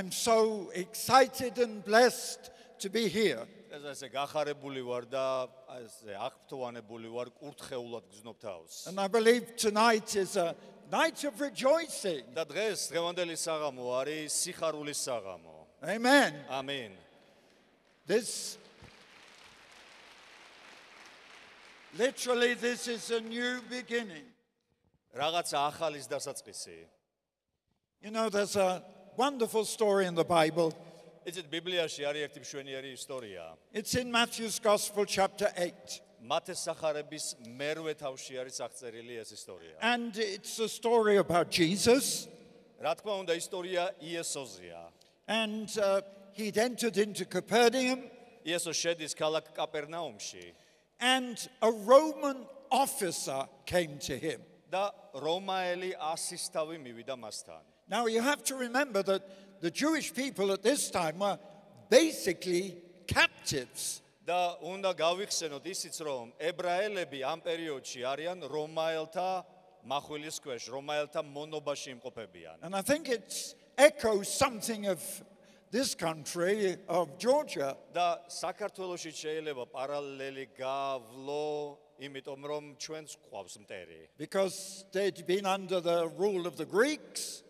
I'm so excited and blessed to be here. ეს ესე გახარებული ვარ და ესე აღფრთოვანებული ვარ კურთხეულად გზნობ თავს. And I believe tonight is a night of rejoicing. და დღეს დღევანდელი საღამო არის სიხარულის საღამო. Amen. ამინ. This literally this is a new beginning. რაღაცა ახალის დასაწყისი. You know, there's a wonderful story in the Bible. იცით ბიბლიაში არის ერთი მშვენიერი ისტორია. It's in Matthew's Gospel, chapter 8. მათეს სახარების მერვე თავში არის აღწერილი ეს ისტორია. And it's a story about Jesus. რა თქმა უნდა, ისტორია იესოზეა. And uh, he'd entered into Capernaum, იესო შედის ქალაქ კაპერნაუმში and a Roman officer came to him. და რომაელი ასისთავი მივიდა მასთან. now, you have to remember that the Jewish people at this time were basically captives. და უნდა გავიხსენოთ ისიც რომ ებრაელები ამ პერიოდში არიან რომაელთა მახვილის ქვეშ, რომაელთა მონობაში იმყოფებიან. And I think it echoes something of this country of Georgia. და შეიძლება პარალელი გავლო იმიტომ რომ ჩვენს ყავს მტერი. Because they'd been under the rule of the Greeks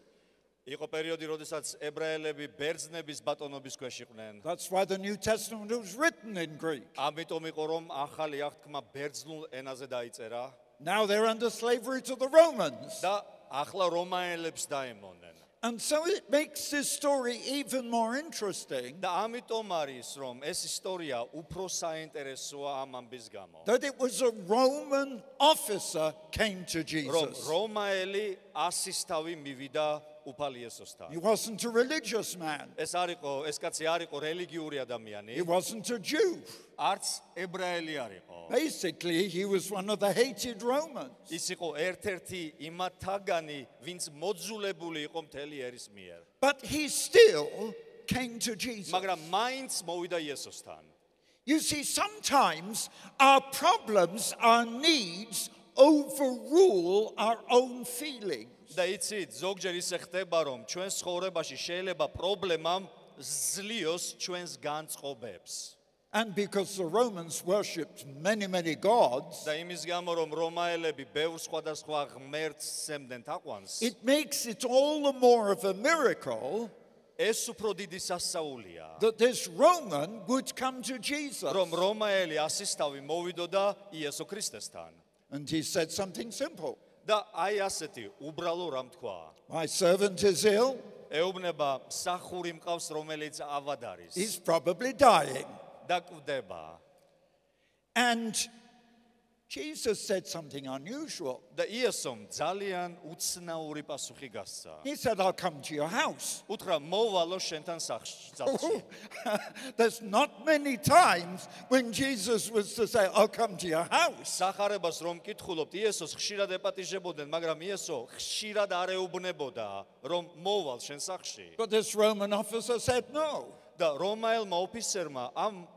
იყო პერიოდი, როდესაც ებრაელები ბერძნების ბატონობის ქვეშ იყვნენ. That's why the New Testament was written in Greek. ამიტომ იყო რომ ახალი აღთქმა ბერძნულ ენაზე დაიწერა Now they're under slavery to the Romans. და ახლა რომაელებს დაემონენ. And so it makes this story even more interesting და ამიტომ არის რომ ეს ისტორია უფრო საინტერესოა ამ ამბის გამო. that it was a Roman officer came to რომ Jesus. რომაელი ასისთავი მივიდა უფალ იესოსთან. He wasn't a religious man. ეს არ იყო, ეს კაცი არ იყო რელიგიური ადამიანი, He wasn't a Jew. არც ებრაელი არ იყო. Basically, he was one of the hated Romans. ის იყო ერთ-ერთი იმათაგანი, ვინც მოძულებული იყო მთელი ერის მიერ. But he still came to Jesus. მაგრამ მაინც მოვიდა იესოსთან. You see, sometimes our problems, our needs overrule our own feelings. და იცით, ზოგჯერ ისე ხდება, რომ ჩვენ ცხოვრებაში შეიძლება პრობლემამ ზლიოს ჩვენს განწყობებს. And because the Romans worshipped many, many gods, და იმის გამო რომ რომაელები ბევრ სხვადასხვა ღმერთს სემდნენ თაყვანს, it makes it all the more of a miracle ეს უფრო დიდი სასაულია. that this Roman would come to Jesus. რომ რომაელი ასისთავი მოვიდოდა იესო ქრისტესთან. And he said something simple და აი ასეთი უბრალო რამ თქვა. My servant is ill, ეუბნება მსახური მყავს რომელიც ავად არის he's probably dying. და კვდება. And Jesus said something unusual. და იესომ ძალიან უცნაური პასუხი გასცა. He said, I'll come to your house. უთხრა მოვალო შენთან სახლში. სახლში." There's not many times when Jesus was to say, I'll come to your house. სახარებას რომ კითხულობთ, იესოს ხშირად ეპატიჟებოდნენ, მაგრამ იესო ხშირად არ ეუბნებოდა, რომ მოვალ შენ სახლში. But this Roman officer said, No. და რომაელმა ოფიცერმა ამ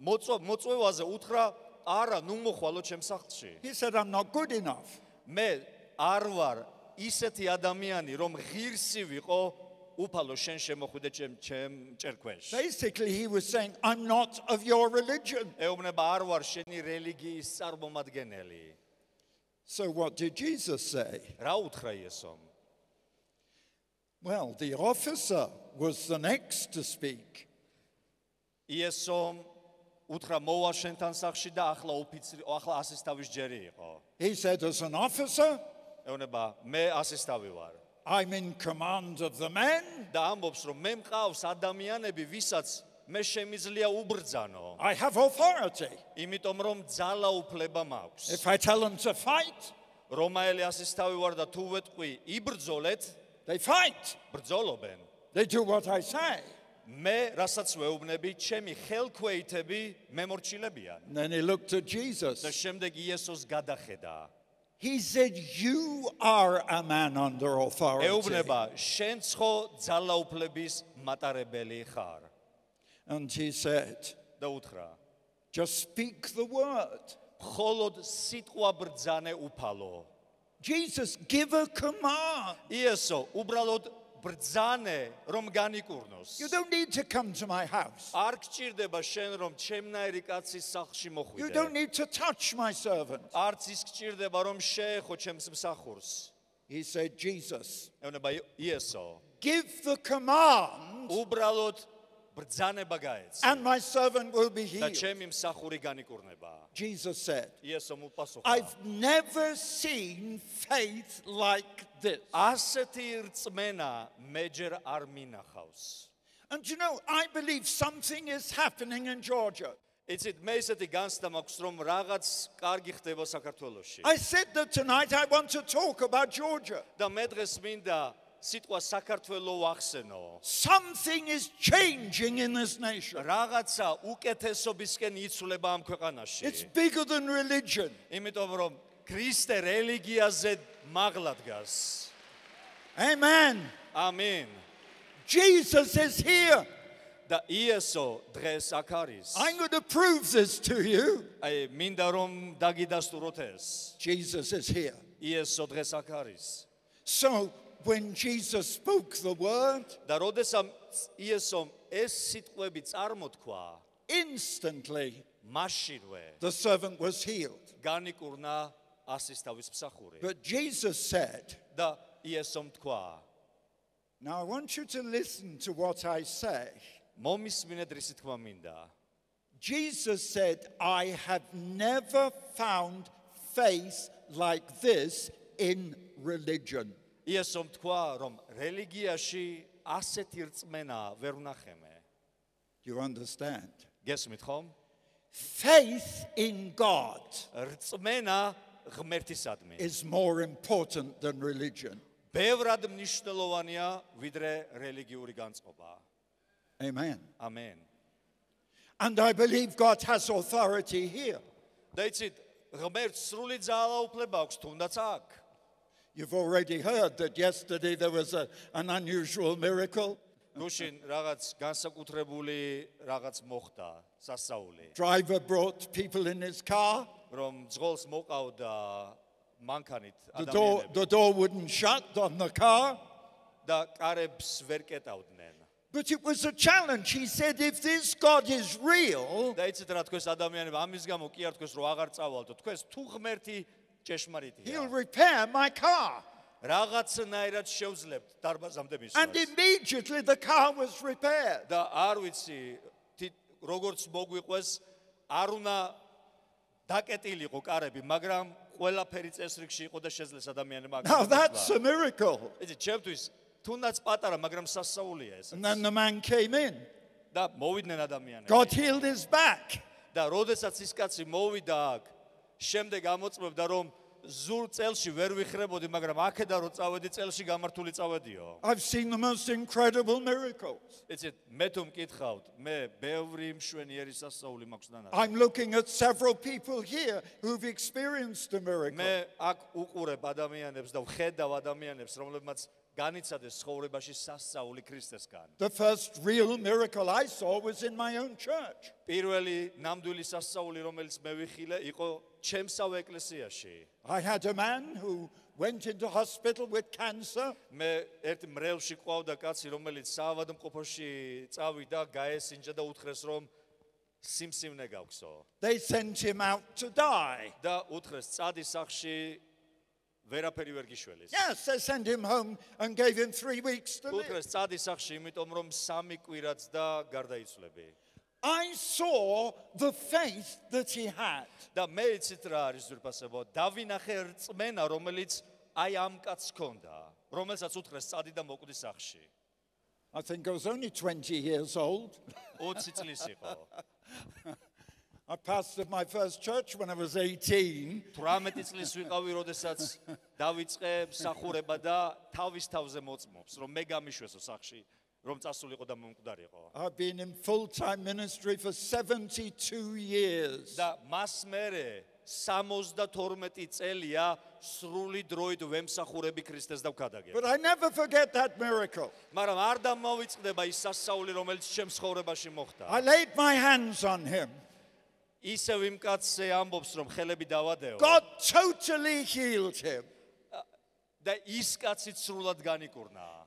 მოწო მოწვევაზე უთხრა, არა, ნუ მოხვალო ჩემ სახლში. He said, I'm not good enough. მე არ ვარ ისეთი ადამიანი, რომ ღირსი ვიყო უფალო შენ შემოხვიდე ჩემ ჩემ ჭერქვეშ. Basically, he was saying, I'm not of your religion. ეუბნება არ ვარ შენი რელიგიის წარმომადგენელი. So, what did Jesus say? რა უთხრა იესომ? Well, the officer was the next to speak. იესომ უთხრა მოვა შენთან სახლში და ახლა ოფიცრი ახლა ასისთავის ჯერი იყო. He said, As an officer, ეუბნება მე ასისთავი ვარ. I'm in command of the men. და ამბობს რომ მე მყავს ადამიანები, ვისაც მე შემიძლია უბრძანო. I have authority. იმიტომ რომ ძალაუფლება მაქვს. If I tell them to fight, რომაელი ასისთავი ვარ და თუ ვეთყვი იბრძოლეთ, they fight. ბრძოლობენ. They do what I say. მე რასაც ვეუბნები, ჩემი ხელქვეითები მემორჩილებიან. And then he looked at Jesus. და შემდეგ იესოს გადახედა. He said, You are a man under authority. ეუბნება, შენ ხო ძალაუფლების მატარებელი ხარ. And he said, და უთხრა, Just speak the word. მხოლოდ სიტყვა ბრძანე უფალო. Jesus, give a command. იესო, უბრალოდ ბრძანე რომ განიკურნოს. You don't need to come to my house. არ გჭირდება შენ რომ ჩემნაირი კაცის სახლში You don't მოხვიდე. need to touch my servant. არც ის გჭირდება რომ შეეხო ჩემს მსახურს. He said, Jesus, ეუბნება ი- იესო. give the command უბრალოდ ბრძანება გაეც and my servant will be და healed. ჩემი მსახური განიკურნება. Jesus said, იესო მუპასუხა. I've never seen faith like this. ასეთი რწმენა მეჯერ არ მინახავს. And you know, I believe something is happening in Georgia. იცით, მე ესეთი განცდა მაქვს, რომ რაღაც კარგი ხდება საქართველოში. I said that tonight I want to talk about Georgia. და მე დღეს მინდა სიტყვა საქართველო ვახსენო. Something is changing in this nation. რაღაცა უკეთესობისკენ იცვლება ამ ქვეყანაში. It's bigger than religion. იმიტომ რომ ქრისტე რელიგიაზე მაღლა დგას. Amen. ამინ. Jesus is here. და იესო დღეს აქ არის. I'm going to prove this to you. აი მინდა რომ დაგიდასტუროთ ეს. Jesus is here. იესო დღეს აქ არის. So when Jesus spoke the word, და როდესაც იესომ ეს სიტყვები წარმოთქვა, instantly მაშინვე the servant was healed. განიკურნა ასისთავის მსახური. But Jesus said, და იესომ თქვა: Now I want you to listen to what I say. მომისმინეთ რის თქმა მინდა. Jesus said, I have never found faith like this in religion. იესომ თქვა, რომ რელიგიაში ასეთი რწმენა ვერ ვნახე მე. You understand? გესმით ხომ? Faith in God რწმენა ღმერთისადმი. is more important than religion. ბევრად მნიშვნელოვანია ვიდრე რელიგიური განწყობა. Amen. ამენ. And I believe God has authority here. და იცით, ღმერთს სრული ძალაუფლება აქვს თუნდაც აქ. You've already heard that yesterday there was a, an unusual miracle. გუშინ რაღაც განსაკუთრებული რაღაც მოხდა სასაული, Driver brought people in his car. რომ ძღოლს მოყავდა მანქანით The door, ადამიანები the door wouldn't shut on the car. და კარებს ვერ კეტავდნენ. But it was a challenge. He said, if this God is real, და იცით რა თქვენს ადამიანები ამის გამო კი არ თქვენს რომ აღარ წავალდო, თქვენს თუ ღმერთი ჭეშმარიტია. he'll repair my car. რაღაცნაირად შევძლებთ დარბაზამდე And მისვლა. immediately the car was repaired. და არ ვიცი როგორც მოგვიყვეს არ უნდა დაკეტილიყო კარები, მაგრამ ყველაფერი წესრიგში იყო და შეძლეს ადამიანებმა Now that's a miracle. იცი ჩემთვის თუნდაც პატარა, მაგრამ სასაულია ეს. And then the man came in. და მოვიდნენ ადამიანები. God healed his back. და როდესაც ის კაცი მოვიდა აქ, შემდეგ ამოწმებდა რომ ზურ წელში ვერ ვიხრებოდი, მაგრამ აქედან რო წავედი წელში გამართული წავედიო. I've seen the most incredible miracles. იცით, მე თუ მკითხავთ, მე ბევრი მშვენიერი სასაული მაქვს დანარჩენი. I'm looking at several people here who've experienced a miracle. მე აქ უყურებ ადამიანებს და ვხედავ ადამიანებს, რომლებმაც განიცადეს ცხოვრებაში სასწაული ქრისტესგან. The first real miracle I saw was in my own church. პირველი ნამდვილი სასწაული, რომელიც მე ვიხილე, იყო ჩემსავ ეკლესიაში. I had a man who went into hospital with cancer. მე ერთ მრევლში ყავდა კაცი, რომელიც საავადმყოფოში წავიდა, გაესინჯა და უთხრეს, რომ სიმსივნე გაქვსო. They sent him out to die. და უთხრეს, წადი სახში ვერაფერი ვერ გიშველის. Yes, they sent him home and gave him three weeks to live. უთხრეს, წადი სახში, იმიტომ რომ სამი კვირაც და გარდაიცვლები. I saw the faith that he had. და მე იცით რა არის ზურპასებო დავინახე რწმენა რომელიც აი ამ კაცს ქონდა რომელსაც უთხრეს წადი და მოკვდი სახში I think I was only 20 years old. 20 წლის იყო I pastored my first church when I was 18. 18 წლის ვიყავი როდესაც დავიწყე მსახურება და თავის თავზე მოწმობს რომ მე გამიშვესო სახში რომ წასულიყო და მომკვდარიყო I've been in full time ministry for 72 years. და მას მერე 72 წელია სრული დროით ვემსახურები ქრისტეს და ვქადაგებ But I never forget that miracle. მაგრამ არ დამოვიწყდება ის სასაული რომელიც ჩემს ცხოვრებაში მოხდა I laid my hands on him. ისევ იმ კაცზე ამბობს რომ ხელები დავადეო God totally healed him. და ის კაცი სრულად განიკურნა.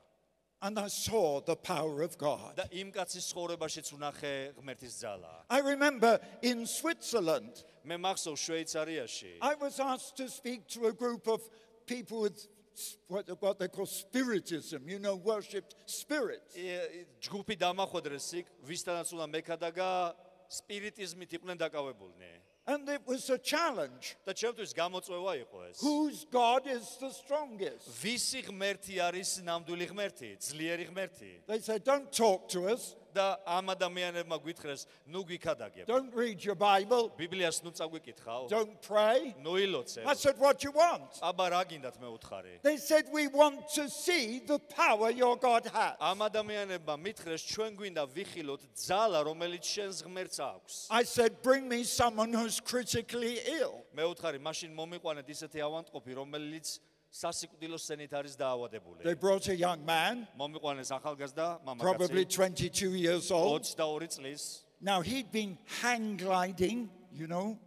and I saw the power of God. და იმ კაცის ცხოვრებაშიც ვნახე ღმერთის ძალა. I remember in Switzerland, მე მახსოვ შვეიცარიაში I was asked to speak to a group of people with s- what, what they call spiritism, you know, worshipped spirits. ე- ჯგუფი დამახვედრეს იქ, ვისთანაც უნდა მექადაგა სპირიტიზმით იყვნენ დაკავებულნი. And it was a challenge. და ჩემთვის გამოწვევა იყო ეს. Whose God is the strongest? ვისი ღმერთი არის ნამდვილი ღმერთი, ძლიერი ღმერთი? They said, Don't talk to us, და ამ ადამიანებმა გვითხრეს, ნუ გვიქადაგებ. don't read your Bible, ბიბლიას ნუ წაგვიკითხავ, don't pray. ნუ ილოცე. I said, What do you want? აბა რა გინდათ მე უთხარი? They said, We want to see the power your God has. ამ ადამიანებმა მითხრეს, ჩვენ გვინდა ვიხილოთ ძალა, რომელიც შენს ღმერთს აქვს. I said, Bring me someone who's critically ill. მე უთხარი, მაშინ მომიყვანეთ ისეთი ავანტყოფი, რომელიც სასიკვდილო სცენით არის დაავადებული. They brought a young man, მომიყვანეს ახალგაზრდა probably მამაკაცი 22 years old. 22 წლის Now, he'd been hang gliding, you know.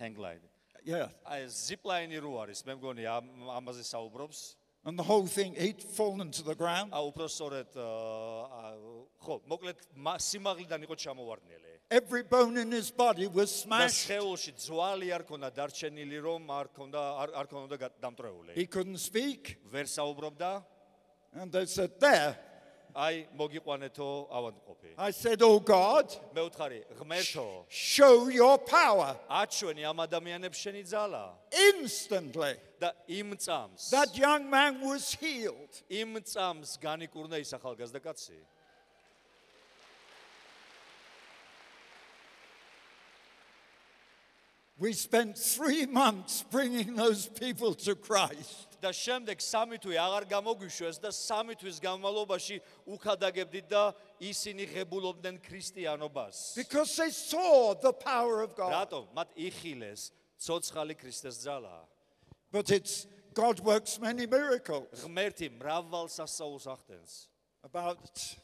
hang-glide. Yeah. აი zipline რო არის, მე მგონი ამ- ამაზე საუბრობს. And the whole thing, he'd fallen to the ground. აა უფრო სწორედ აა, ხო, მოკლედ მა- სიმაღლიდან იყო ჩამოვარდნილი. Every bone in his body was smashed. He couldn't speak. And they said, There. I said, Oh God, sh- show your power instantly. That young man was healed. We spent three months bringing those people to Christ. და შემდეგ სამი თვე აღარ გამოგვიშვეს და სამი თვის განმავლობაში უხადაგებდით და ისინი ღებულობდნენ ქრისტიანობას. Because they saw the power of God. რატომ? მათ იხილეს ცოცხალი ქრისტეს ძალა. But it's God works many miracles. ღმერთი მრავალ სასაულს ახდენს. About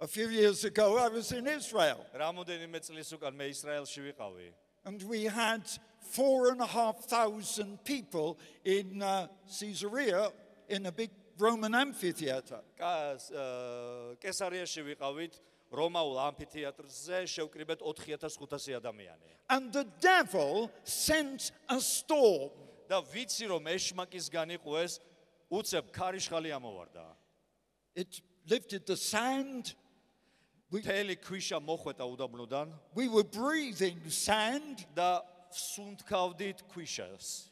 a few years ago, I was in Israel, რამოდენიმე წლის უკან მე ისრაელში ვიყავი. and we had four and a half thousand people in uh, Caesarea in a big Roman amphitheater. კა- აა, კესარიაში ვიყავით რომაულ ამფითეატრზე შევკრიბეთ 4500 ადამიანი. And the devil sent a storm. და ვიცი რომ ეშმაკისგან იყო ეს უცებ ქარიშხალი ამოვარდა. It lifted the sand. მთელი ქვიშა მოხვეთა უდაბნოდან We were breathing sand. და სუნთქავდით ქვიშას.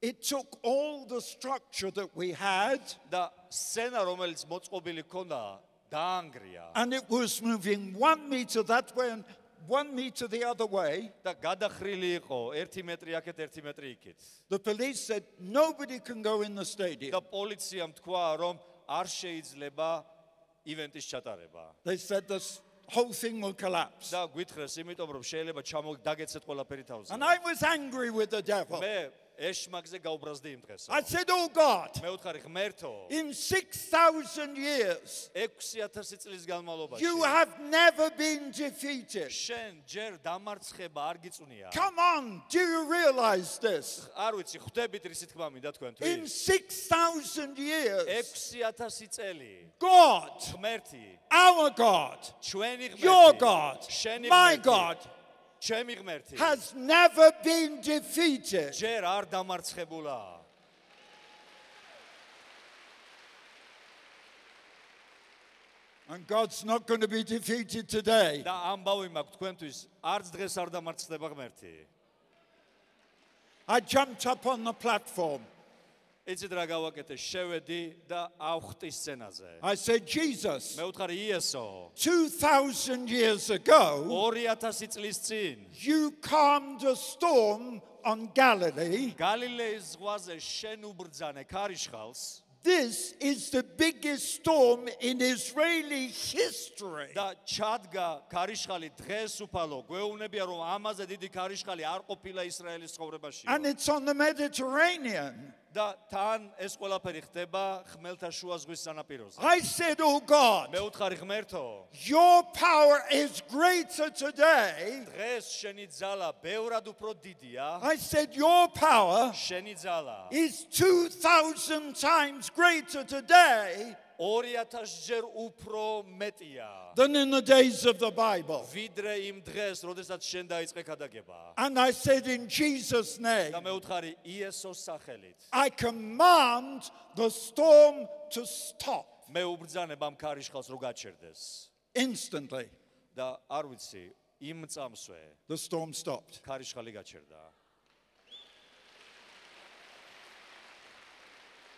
It took all the structure that we had და სცენა რომელიც მოწყობილი ქონდა დაანგრია and it was moving one meter that way and one meter the other way. და გადახრილი იყო 1 მეტრი აქეთ 1 მეტრი იქით. The police said nobody can go in the და stadium. პოლიციამ თქვა რომ არ შეიძლება ივენტის ჩატარება. They said this whole thing will collapse. და გვითხრეს იმიტომ რომ შეიძლება ჩამოგდაგეცეთ ყველაფერი თავზე. And I was angry with the devil. მე ეშმაკზე გაუბრაზდი იმ დღეს. I said, Oh God, მე ვთხარი ღმერთო in 6,000 years, 6000 წლის განმავლობაში you have never been defeated. შენ ჯერ დამარცხება არ გიწუნია. Come on, do you realize this? არ ვიცი, ხვდებით ისი თქმა მინდა In თქვენთვის. 6,000 years, 6000 წელი God, ღმერთი, our God, ჩვენი ღმერთი, your God, შენი my ღმერთი, God, ჩემი ღმერთი has never been defeated. ჯერ არ დამარცხებულა. And God's not going to be defeated today. და ამბავი მაქვს თქვენთვის, არც დღეს არ დამარცხდება ღმერთი. I jumped up on the platform. იცით რა გავაკეთე? შევედი და ავხტი სცენაზე. I said, Jesus, მე ვთხარი იესო, 2,000 years ago, 2000 წლის წინ you calmed a storm on Galilee. გალილეის ზღვაზე შენ უბრძანე ქარიშხალს This is the biggest storm in Israeli history. და ჩადგა ქარიშხალი დღეს უფალო გვეუბნებია რომ ამაზე დიდი ქარიშხალი არ ყოფილა ისრაელის ცხოვრებაში And it's on the Mediterranean. და თან ეს ყველაფერი ხდება ხმელთაშუა ზღვის სანაპიროზე I said, Oh God, მე ვთხარი ღმერთო your power is greater today. დღეს შენი ძალა ბევრად უფრო დიდია I said, Your power შენი ძალა is 2,000 times greater today than in the days of the Bible. And I said, In Jesus' name, I command the storm to stop. Instantly. The storm stopped.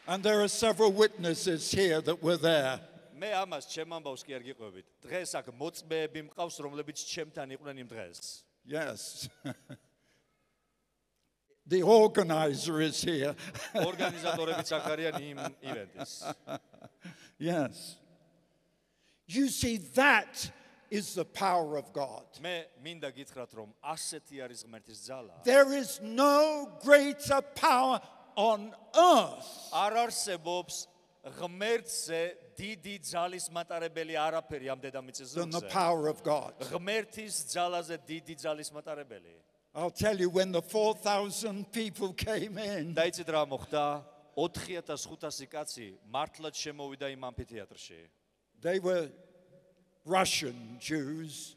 And there are several witnesses here that were there. მე ამას ჩემ ამბავს კი არ გიყვებით. დღეს აქ მოწმეები მყავს, რომლებიც ჩემთან იყვნენ იმ დღეს. Yes. the organizer is here. ორგანიზატორებიც აქ არიან იმ ივენტის. yes. You see, that is the power of God. მე მინდა გითხრათ, რომ ასეთი არის ღმერთის ძალა. There is no greater power on earth არ არსებობს ღმერთზე დიდი ძალის მატარებელი არაფერი ამ დედამიწის than the ზურგზე. power of God. ღმერთის ძალაზე დიდი ძალის მატარებელი. I'll tell you, when the 4,000 people came in, და იცით რა მოხდა? 4500 კაცი მართლაც შემოვიდა იმ ამფითეატრში. they were Russian Jews,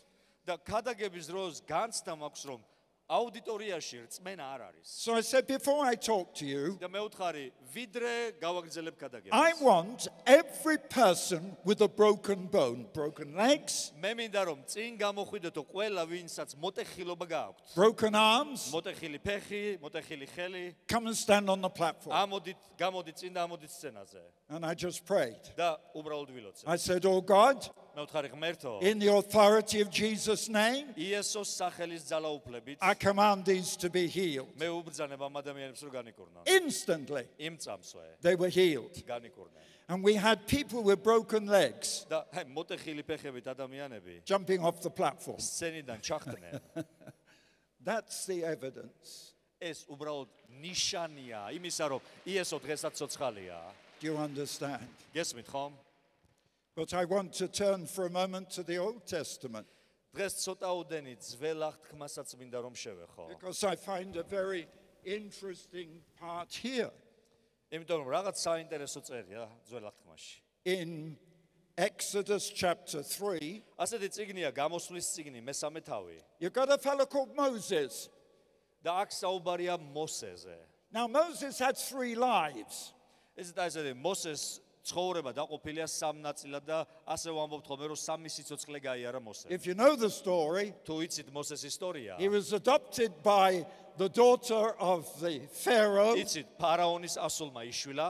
და ქადაგების დროს განცდა მაქვს რომ აუდიტორიაში რწმენა არ არის. So I said, before I talk to you, და მე ვთხარი, ვიდრე გავაგრძელებ I ქადაგებას. want every person with a broken bone, broken legs, მე მინდა რომ წინ გამოხვიდეთო ყველა ვინსაც მოტეხილობა გააქვთ. broken arms, მოტეხილი ფეხი, მოტეხილი ხელი, come and stand on the platform. ამოდით, გამოდით წინ და ამოდით სცენაზე. And I just prayed. და უბრალოდ ვილოცე. I said, Oh God, მე ვთხარი ღმერთო, in the authority of Jesus' name, იესოს სახელის ძალაუფლებით I command these to be healed. მე უბრძანებ ამ ადამიანებს რომ განიკურნონ. Instantly, იმ წამსვე they were healed. განიკურნენ. And we had people with broken legs და აი მოტეხილი ფეხებით ადამიანები jumping off the platform. სცენიდან ჩახდნენ. That's the evidence. ეს უბრალოდ ნიშანია იმისა, რომ იესო დღესაც ცოცხალია. Do you understand? გესმით ხომ? But I want to turn for a moment to the Old Testament დღეს ცოტაუდენი ძველ აღთქმასაც მინდა რომ შევეხო. because I find a very interesting part here იმიტომ რომ რაღაც საინტერესო წერია ძველ აღთქმაში. in Exodus chapter 3. ასეთი წიგნია გამოსვლის წიგნი მესამე თავი You've got a fellow called Moses. და აქ საუბარია მოსეზე. Now, Moses had three lives. ეს და ესე მოსეს ცხოვრება დაყოფილია სამ ნაწილად და ასე ვამბობთ ხოლმე რომ სამი სიცოცხლე გაიარა მოსე. If you know the story, თუ იცით მოსეს ისტორია, he was adopted by the daughter of the Pharaoh, იცით ფარაონის ასულმა იშვილა,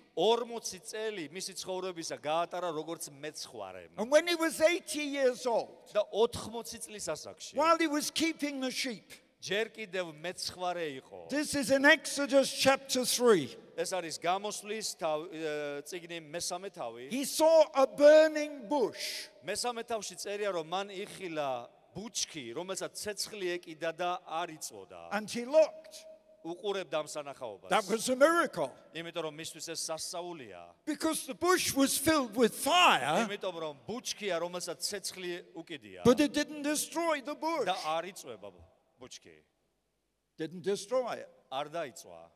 40 წელი მისი ცხოვრებისა გაატარა როგორც მეცხვარე. And when he was 80 years old, და 80 წლის ასაკში while he was keeping the sheep, ჯერ კიდევ მეცხვარე იყო. this is in Exodus chapter 3, ეს არის გამოსვლის წიგნი მესამე თავი. he saw a burning bush. მესამე თავში წერია რომ მან იხილა ბუჩქი, რომელსაც ცეცხლი ეკიდა და არ იწოდა. And he looked. უყურებდა ამ სანახაობას. That was a miracle. იმიტომ რომ მისთვის ეს სასწაულია. Because the bush was filled with fire. იმიტომ რომ ბუჩქია რომელსაც ცეცხლი უკიდია. But it didn't destroy the bush. და არ იწובה ბუჩქი. Didn't destroy it. არ დაიწვა.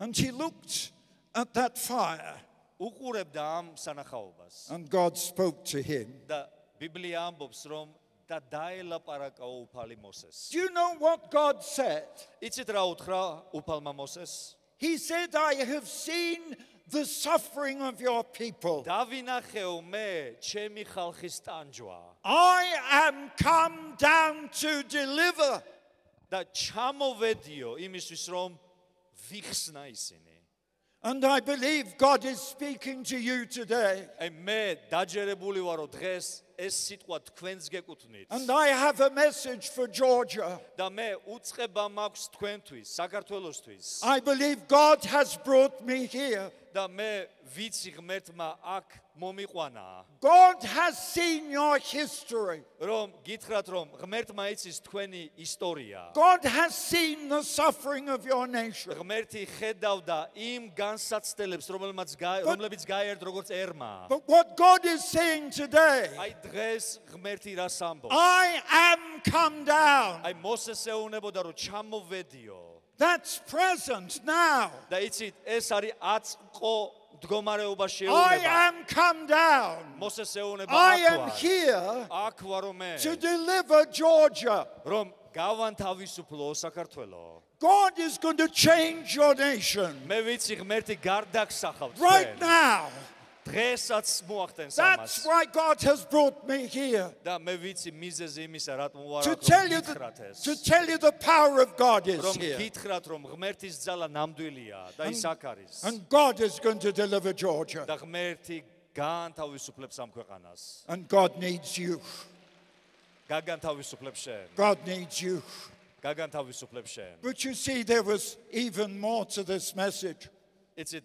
And she looked at that fire. უყურებდა ამ სანახაობას. And God spoke to him. და ბიბლია ამბობს რომ და დაელაპარაკა უფალი მოსეს. Do you know what God said? იცით რა უთხრა უფალმა მოსეს? He said, I have seen the suffering of your people. დავინახეო მე ჩემი ხალხის ტანჯვა I am come down to deliver. და ჩამოვედიო იმისთვის რომ ვიხსნა ისინი. And I believe God is speaking to you today. აი მე დაჯერებული ვარ რომ დღეს ეს სიტყვა თქვენს გეკუთვნით. And I have a message for Georgia. და მე უწყება მაქვს თქვენთვის, საქართველოსთვის. I believe God has brought me here. და მე ვიცი ღმერთმა აქ მომიყვანა. God has seen your history. რომ გითხრათ რომ ღმერთმა იცის თქვენი ისტორია. God has seen the suffering of your nation. ღმერთი ხედავდა იმ განსაცდელებს, რომელმაც რომლებიც გაერთ როგორც ერმა. But what God is saying today, აი დღეს ღმერთი რას ამბობს? I am come down. აი მოსეს ეუნებოდა რომ ჩამოვედიო. That's present now. და იცით, ეს არის აწყო მდგომარეობაში I ეუნება. am come down. მოსეს ეუნება I აქ am ვარ. here აქ ვარ რომ მე to deliver Georgia. რომ გავანთავისუფლო საქართველო. God is going to change your nation მე ვიცი ღმერთი გარდაგსახავთ right თქვენ. now. That's why God has brought me here. To tell you the, to tell you the power of God is here. And, and God is going to deliver Georgia. And God needs you. God needs you. But you see, there was even more to this message. It's it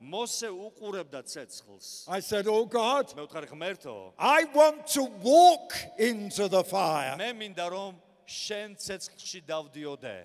მოსე უყურებდა ცეცხლს. I said, Oh God, მე ვთქვი, ღმერთო, I want to walk into the fire. მე მინდა რომ შენ ცეცხლში დავდიოდე.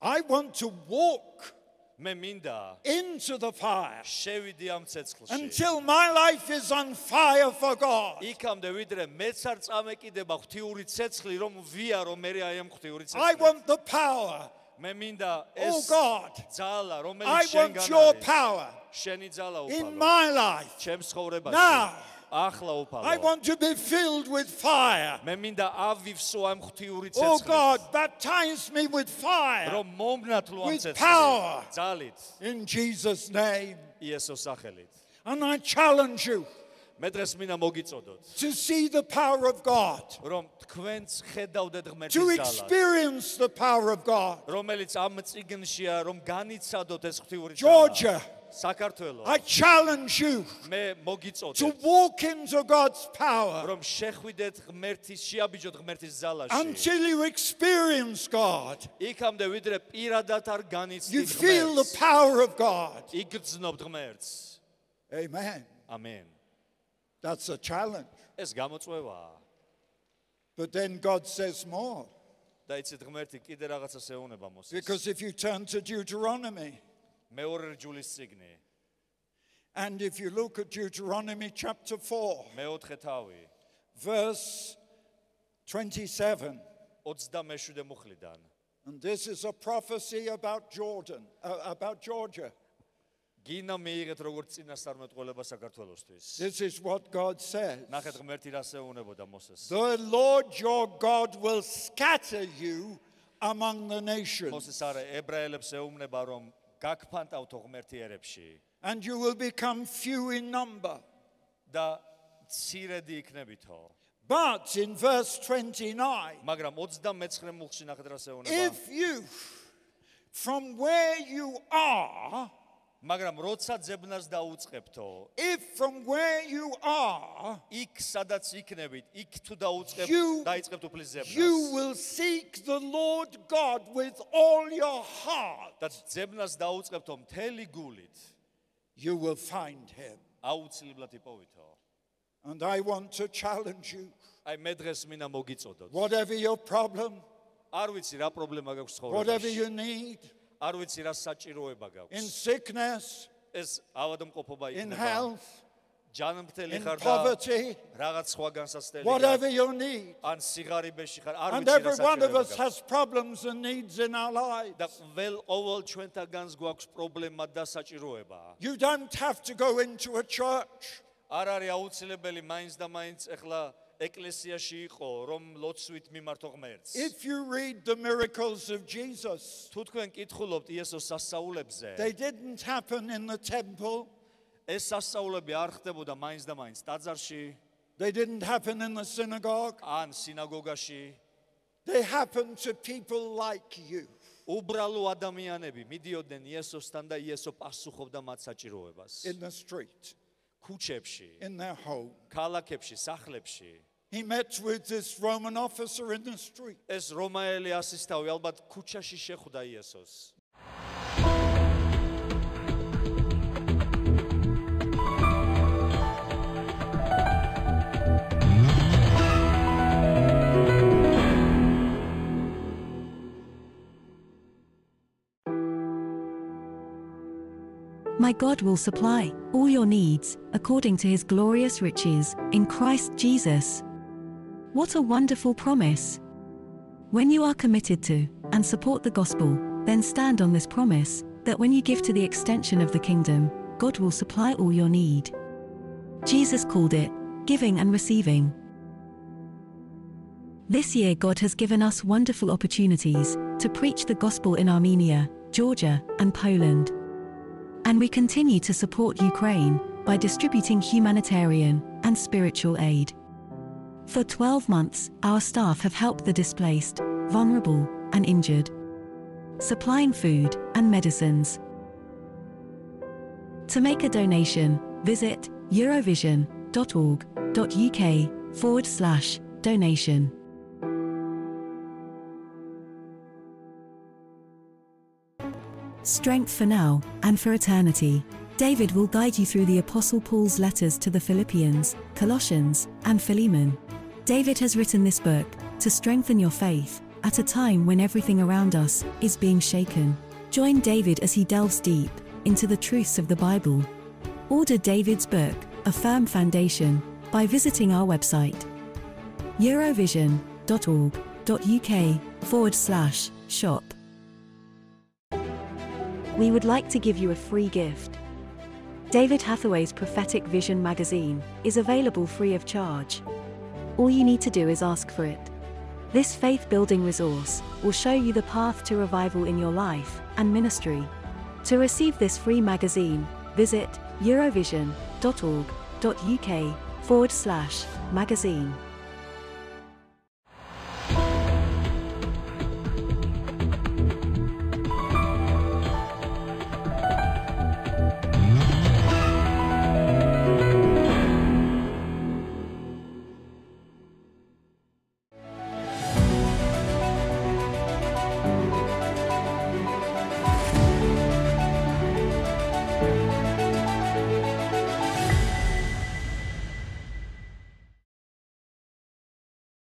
I want to walk მე მინდა into the fire შევიდი ამ ცეცხლში. until my life is on fire for God. იქამდე ვიდრე მეც არ წამეკიდება ღვთიური ცეცხლი რომ ვიარო მე აი ამ ღვთიური I ცეცხლი. want the power. მე მინდა Oh ეს God, ძალა I რომელიც want შენგან your არის power შენი ძალა in უფალო my life. ჩემს ცხოვრებაში Now. ახლა I უფალო want to be filled with fire. მე მინდა ავივსო ამ ღვთიური Oh ცეცხლით God, baptize me with fire რომ მომნათლო ამ With power. ცეცხლით ძალით in Jesus' name. იესოს სახელით And I challenge you მე დღეს მინდა მოგიწოდოთ to see the power of God, რომ თქვენც ხედავდეთ to ღმერთის ძალას experience the power of God. რომელიც ამ წიგნშია რომ განიცადოთ ეს ღვთიური Georgia, საქართველო I challenge you მე to მოგიწოდეთ walk into God's power რომ შეხვიდეთ ღმერთის შეაბიჯოთ ღმერთის ძალაში until you experience God. იქამდე ვიდრე პირადად არ You განიცდით feel the ღმერთს power of God. იგრძნობთ ღმერთს Amen. ამენ That's a challenge. ეს გამოწვევაა But then God says more. და იცით ღმერთი კიდე რაღაცას ეუნება მოსეს Because if you turn to Deuteronomy, მეორე რჯულის ციგნი and if you look at Deuteronomy chapter 4, მეოთხე თავი verse 27, 27 მუხლიდან and this is a prophecy about Jordan, uh, about Georgia. გინა მიიღეთ როგორც წინასწარმეტყველება საქართველოსთვის This is what God says. ნახეთ ღმერთი რას ეუნებოდა მოსეს The Lord your God will scatter you among the nations, მოსეს არა ებრაელებს ეუბნება რომ გაგფანტავთო ღმერთი ერებში and you will become few in number. და ცირედი იქნებითო But in verse 29, მაგრამ 29 მუხლში ნახეთ რას ეუბნება if you, from where you are, მაგრამ როცა ძებნას დაუწყებთო if from where you are, იქ სადაც იქნებით იქ თუ დაუწყებ You- დაიწყებთ უფლის you ძებნას will seek the Lord God with all your heart. და ძებნას დაუწყებთო მთელი გულით You will find him. აუცილებლად იპოვითო And I want to challenge you. აი მე დღეს მინდა მოგიწოდოთ Whatever your problem, არ ვიცი რა პრობლემა გაქვს whatever ცხოვრებაში you need, არ ვიცი რა საჭიროება in გაქვს sickness, ეს ავადმყოფობა in იქნება health, ჯანმრთელი in ხარ და poverty, რაღაც სხვა განსაცდელი whatever გაქვს, your need. ან სიღარიბეში ხარ, არ And ვიცი რა every one of us საჭიროება გაქვს. has problems and needs in our lives. და վել ყოველ ჩვენთაგანს გვაქვს პრობლემა და საჭიროება. You don't have to go into a church. არ არის აუცილებელი მაინც და მაინც ეხლა ეკლესიაში იყო, რომ ლოცვით მიმართო ღმერთს. If you read the miracles of Jesus, თუ თქვენ კითხულობთ იესოს სასწაულებზე, they didn't happen in the temple, ეს სასწაულები არ ხდებოდა მაინც და მაინც ტაძარში, they didn't happen in the synagogue, ან სინაგოგაში. they happened to people like you. უბრალო ადამიანები მიდიოდნენ იესოსთან და იესო პასუხობდა მათ საჭიროებას. in the street, ქუჩებში, in their home. ქალაქებში, სახლებში. He met with this Roman officer in the street. ეს რომაელი ასისთავი ალბათ ქუჩაში შეხვდა იესოს. God will supply all your needs according to his glorious riches in Christ Jesus. What a wonderful promise! When you are committed to and support the gospel, then stand on this promise that when you give to the extension of the kingdom, God will supply all your need. Jesus called it giving and receiving. This year, God has given us wonderful opportunities to preach the gospel in Armenia, Georgia, and Poland. And we continue to support Ukraine by distributing humanitarian and spiritual aid. For 12 months, our staff have helped the displaced, vulnerable, and injured, supplying food and medicines. To make a donation, visit eurovision.org.uk forward slash donation. Strength for now and for eternity. David will guide you through the Apostle Paul's letters to the Philippians, Colossians, and Philemon. David has written this book to strengthen your faith at a time when everything around us is being shaken. Join David as he delves deep into the truths of the Bible. Order David's book, A Firm Foundation, by visiting our website eurovision.org.uk forward slash shop. We would like to give you a free gift. David Hathaway's Prophetic Vision magazine is available free of charge. All you need to do is ask for it. This faith building resource will show you the path to revival in your life and ministry. To receive this free magazine, visit eurovision.org.uk forward slash magazine.